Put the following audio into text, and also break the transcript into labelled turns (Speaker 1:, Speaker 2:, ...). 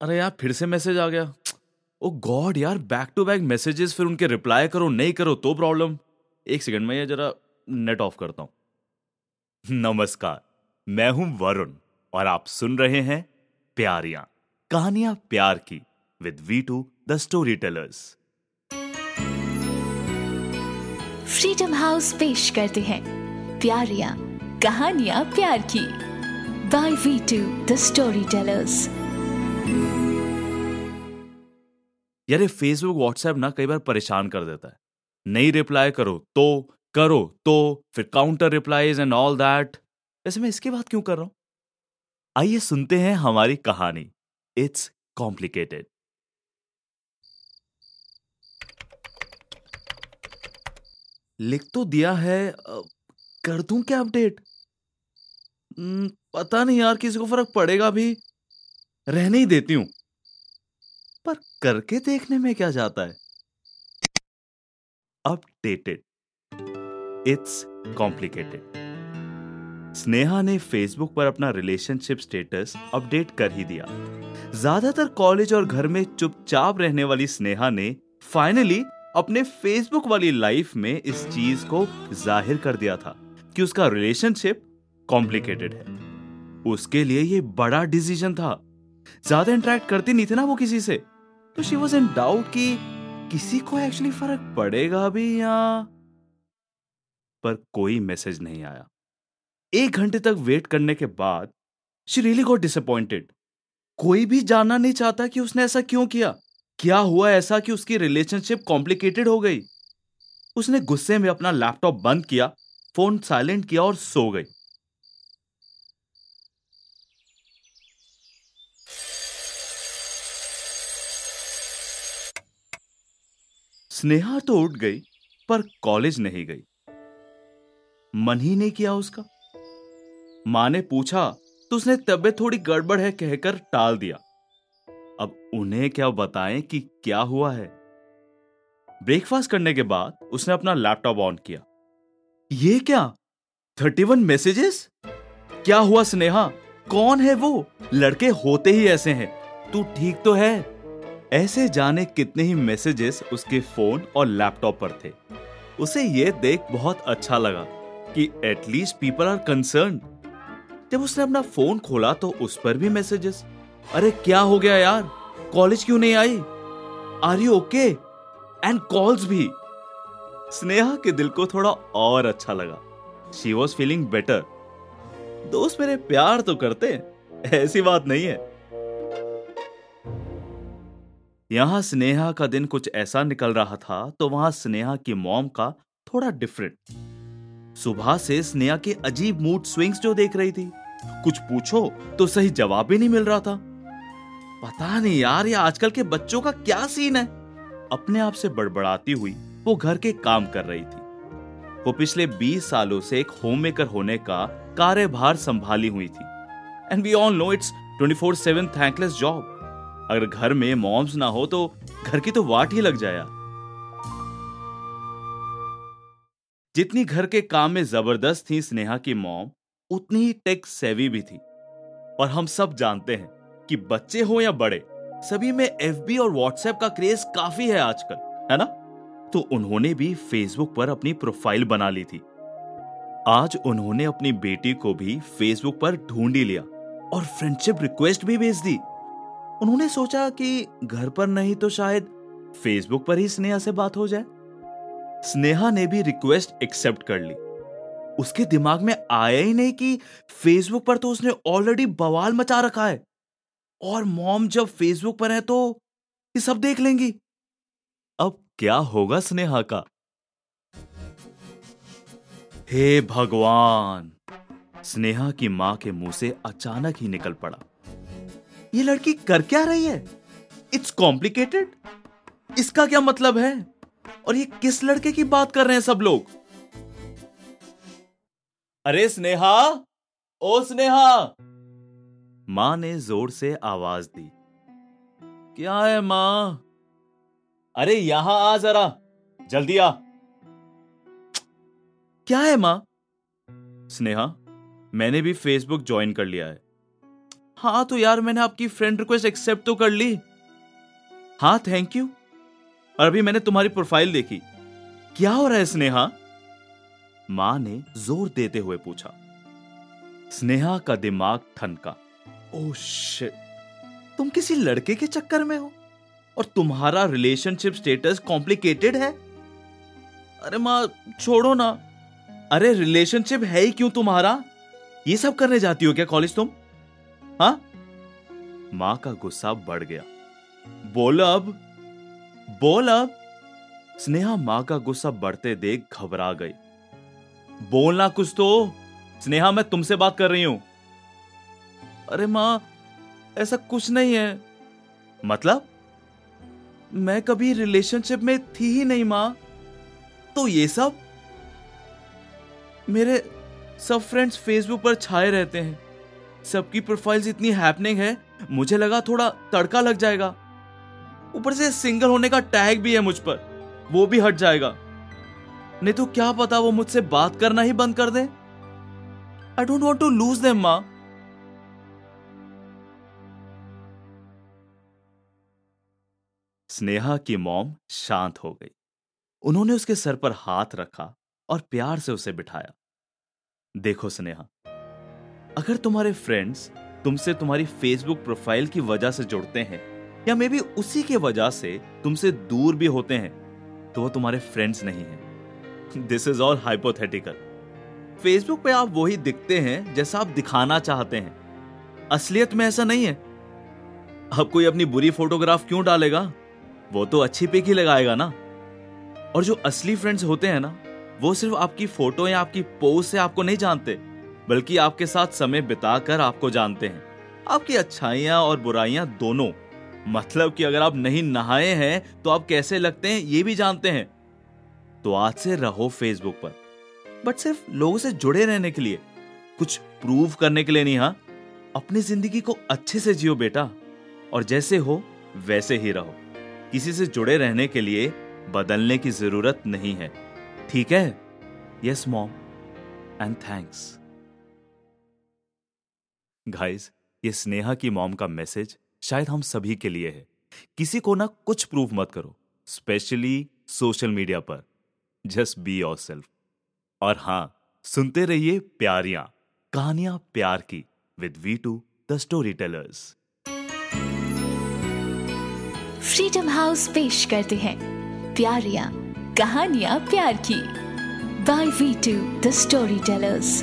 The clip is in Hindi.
Speaker 1: अरे यार, फिर से मैसेज आ गया। ओ गॉड यार बैक टू बैक मैसेजेस फिर उनके रिप्लाई करो, नहीं करो तो प्रॉब्लम एक सेकंड में ये जरा नेट ऑफ़ करता हूँ। नमस्कार, मैं हूँ वरुण, और आप सुन रहे हैं प्यारियाँ, कहानियाँ प्यार की with V two the story tellers
Speaker 2: Freedom House पेश करते हैं। प्यारियाँ, कहानियाँ प्यार की। By V two the story tellers
Speaker 1: यार ये फेसबुक व्हाट्सएप ना कई बार परेशान कर देता है। नहीं रिप्लाई करो तो करो तो फिर counter replies and all that वैसे मैं इसके बाद क्यों कर रहा हूँ? आइए सुनते हैं हमारी कहानी। इट्स कॉम्प्लिकेटेड लिख तो दिया है कर दूँ क्या अपडेट हम्म, पता नहीं यार किसी को फ़र्क पड़ेगा भी। रहने ही देती हूँ। पर करके देखने में क्या जाता है? अपडेटेड इट्स कॉम्प्लिकेटेड स्नेहा ने फेसबुक पर अपना रिलेशनशिप स्टेटस अपडेट कर ही दिया। ज़्यादातर कॉलेज और घर में चुपचाप रहने वाली स्नेहा ने फाइनली अपने फेसबुक वाली लाइफ में इस चीज़ को ज़ाहिर कर दिया था कि उसका रिलेशनशिप कॉम्प्लिकेटेड है। उसके लिए ये बड़ा डिसीज़न था। ज़्यादा इंटरेक्ट करती नहीं थी ना वो किसी से? तो शी वॉज़ इन डाउट कि किसी को एक्चुअली फ़र्क पड़ेगा भी या? पर कोई मैसेज नहीं आया। एक घंटे तक वेट करने के बाद शी रियली गॉट डिसअपॉइंटेड कोई भी जानना नहीं चाहता कि उसने ऐसा क्यों किया? क्या हुआ ऐसा कि उसकी रिलेशनशिप कॉम्प्लिकेटेड हो गई? उसने गुस्से में अपना लैपटॉप बंद किया फ़ोन साइलेंट किया और सो गई। स्नेहा तो उठ गई, पर कॉलेज नहीं गई। मन ही नहीं किया उसका। माँ ने पूछा तो उसने तबियत थोड़ी गड़बड़ है? कहकर टाल दिया। अब उन्हें क्या बताएँ कि क्या हुआ है? ब्रेकफास्ट करने के बाद उसने अपना लैपटॉप ऑन किया। ये क्या? Thirty one messages? क्या हुआ स्नेहा? कौन है वो? लड़के होते ही ऐसे हैं। तू ठीक तो है? ऐसे जाने कितने ही मैसेजेस उसके फ़ोन और लैपटॉप पर थे। उसे यह देख बहुत अच्छा लगा कि एटलीस्ट पीपल आर कंसर्न जब उसने अपना फ़ोन खोला तो उस पर भी मैसेजेस अरे, क्या हो गया यार? कॉलेज क्यों नहीं आई? Are you okay and calls भी। स्नेहा के दिल को थोड़ा और अच्छा लगा। शी वॉज़ फीलिंग बेटर दोस्त मेरे, प्यार तो करते ऐसी बात नहीं है। यहाँ स्नेहा का दिन कुछ ऐसा निकल रहा था तो वहाँ स्नेहा की मॉम का थोड़ा डिफरेंट सुबह से स्नेहा के अजीब मूड स्विंग्स जो देख रही थी। कुछ पूछो तो सही जवाब भी नहीं मिल रहा था। पता नहीं यार, ये आजकल के बच्चों का क्या सीन है? अपने आप से बड़बड़ाती हुई वो घर के काम कर रही थी। वो पिछले 20 सालों से एक होम मेकर होने का कार्यभार संभाली हुई थी। And we all know it's 24/7 thankless job अगर घर में मॉम्स ना हो तो घर की तो वाट ही लग जाया। जितनी घर के काम में ज़बरदस्त थी स्नेहा की मॉम उतनी ही टेक सेवी भी थी। और हम सब जानते हैं कि बच्चे हो या बड़े, सभी में एफबी और व्हाट्सएप का क्रेज काफ़ी है आजकल, है ना? तो उन्होंने भी फेसबुक पर अपनी प्रोफ़ाइल बना ली थी। आज उन्होंने अपनी बेटी को भी फेसबुक पर ढूंढी लिया और फ्रेंडशिप रिक्वेस्ट भी भेज दी। उन्होंने सोचा कि घर पर नहीं तो शायद फेसबुक पर ही स्नेहा से बात हो जाए। स्नेहा ने भी रिक्वेस्ट एक्सेप्ट कर ली। उसके दिमाग में आया ही नहीं कि फेसबुक पर तो उसने ऑलरेडी बवाल मचा रखा है। और मॉम जब फेसबुक पर है तो ये सब देख लेंगी। अब क्या होगा स्नेहा का? हे भगवान! स्नेहा की माँ के मुँह से अचानक ही निकल पड़ा। ये लड़की कर क्या रही है? इट्स कॉम्प्लिकेटेड इसका क्या मतलब है? और ये किस लड़के की बात कर रहे हैं सब लोग? अरे स्नेहा! ओ स्नेहा! माँ ने ज़ोर से आवाज़ दी। क्या है माँ? अरे यहाँ आ जरा। जल्दी आ। क्या है माँ? स्नेहा, मैंने भी फेसबुक ज्वाइन कर लिया है। हाँ तो यार मैंने आपकी फ्रेंड रिक्वेस्ट एक्सेप्ट तो कर ली। हाँ थैंक यू और अभी मैंने तुम्हारी प्रोफ़ाइल देखी। क्या हो रहा है, स्नेहा? माँ ने ज़ोर देते हुए पूछा। स्नेहा का दिमाग ठनका ओ शिट तुम किसी लड़के के चक्कर में हो? और तुम्हारा रिलेशनशिप स्टेटस कॉम्प्लिकेटेड है? अरे माँ, छोड़ो ना। अरे रिलेशनशिप है ही क्यों तुम्हारा? ये सब करने जाती हो क्या कॉलेज तुम? हा? माँ का गुस्सा बढ़ गया। बोल अब। बोल अब। स्नेहा माँ का गुस्सा बढ़ते देख घबरा गई। बोलना कुछ तो। स्नेहा, मैं तुमसे बात कर रही हूँ। अरे माँ, ऐसा कुछ नहीं है। मतलब? मैं कभी रिलेशनशिप में थी ही नहीं माँ। तो ये सब? मेरे सब फ्रेंड्स फेसबुक पर छाए रहते हैं। सबकी प्रोफाइल्स इतनी हैपनिंग है, मुझे लगा थोड़ा तड़का लग जाएगा। ऊपर से सिंगल होने का टैग भी है मुझ पर, वो भी हट जाएगा। नहीं तो क्या पता वो मुझसे बात करना ही बंद कर दे? I don't want to lose them माँ। स्नेहा की मॉम शांत हो गई। उन्होंने उसके सर पर हाथ रखा और प्यार से उसे बिठाया। देखो स्नेहा अगर तुम्हारे फ्रेंड्स तुमसे तुम्हारी फेसबुक प्रोफ़ाइल की वजह से जुड़ते हैं, या मे भी उसी के वजह से तुमसे दूर भी होते हैं तो वो तुम्हारे फ्रेंड्स नहीं हैं। This is all hypothetical Facebook पे आप वही दिखते हैं जैसा आप दिखाना चाहते हैं। असलियत में ऐसा नहीं है। अब कोई अपनी बुरी फोटोग्राफ क्यों डालेगा? वो तो अच्छी पिक ही लगाएगा ना। और जो असली फ्रेंड्स होते हैं ना, वो सिर्फ़ आपकी फ़ोटो या आपकी पोस्ट से आपको नहीं जानते। बल्कि आपके साथ समय बिताकर आपको जानते हैं। आपकी अच्छाइयाँ और बुराइयाँ दोनों। मतलब कि अगर आप नहीं नहाए हैं तो आप कैसे लगते हैं, ये भी जानते हैं। तो आज से रहो फेसबुक पर। बट सिर्फ़ लोगों से जुड़े रहने के लिए। कुछ प्रूव करने के लिए नहीं हाँ? अपनी ज़िंदगी को अच्छे से जियो बेटा। और जैसे हो, वैसे ही रहो। किसी से जुड़े रहने के लिए बदलने की ज़रूरत नहीं है। ठीक है? Yes mom and thanks guys ये स्नेहा की मॉम का मैसेज शायद हम सभी के लिए है। किसी को ना कुछ प्रूफ मत करो स्पेशली सोशल मीडिया पर। जस्ट बी योर सेल्फ और हाँ, सुनते रहिए प्यारियाँ, कहानियाँ प्यार की with V two the story tellers
Speaker 2: Freedom House पेश करते हैं। प्यारियाँ, कहानियाँ प्यार की। By V two the story tellers